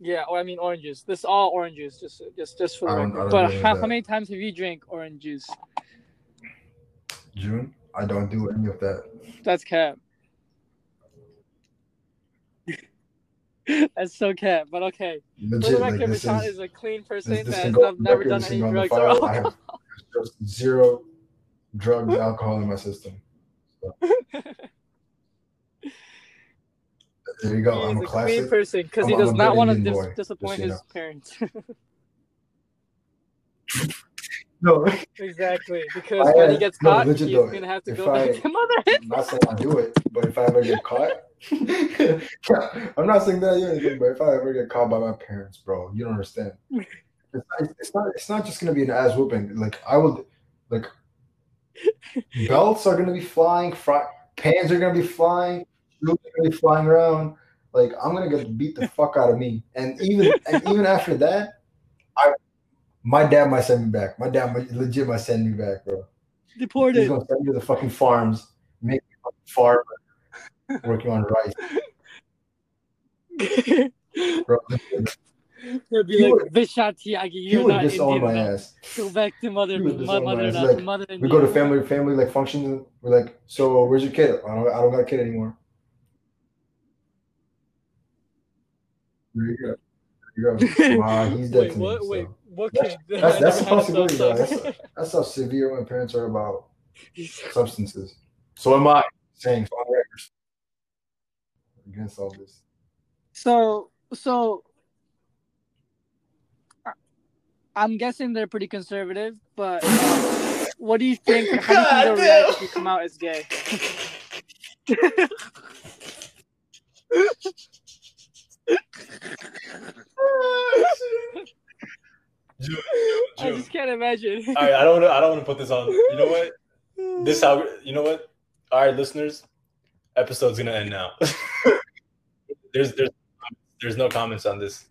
Yeah, or I mean orange juice. This is all orange juice, just just just for the record. But how, how many times have you drank orange juice? June. I don't do any of that. That's cap. That's so cap, but okay. For the Legit. Like Rashawn is. is a clean person This, this that has never done any can go on the drugs or alcohol. just zero drugs, alcohol in my system. There you go. He I'm a a clean person because he I'm does not want to dis- disappoint so his parents. No, exactly, because I when he gets no, caught, legit he's though, gonna have to go I- back to mother. I'm not saying I do it, but if I ever get caught, I'm not saying that do anything. But if I ever get caught by my parents, bro, you don't understand. It's not. It's not, it's not just gonna be an ass whooping. Like I would, like belts are gonna be flying, fry, pans are gonna be flying, shoes are gonna be flying around. Like I'm gonna get beat the fuck out of me, and even and even after that, I my dad might send me back. My dad might, legit might send me back, bro. Deported. He's gonna send me to the fucking farms, make me fucking farmer, working on rice, bro. He'll be He like, would- Vishati, He you're would not disown Indian. my enough. ass. Go back to mother, He would mother, my mother, Like, mother. We go to family family like functions. We're like, so where's your kid? I don't I don't got a kid anymore. There you go. There you go. Wow, he's dead Wait, to me. what? so. Wait, what That's- kid? That's that's a possibility, though. That's, that's how severe my parents are about substances. So am I saying record against all this. So, so I- I'm guessing they're pretty conservative, but uh, what do you think? How do you think they'll God react if you come out as gay? June, I just can't imagine. All right, I don't. wanna- I don't want to put this on. You know what? This how. You know what? All right, listeners. Episode's gonna end now. there's there's there's no comments on this.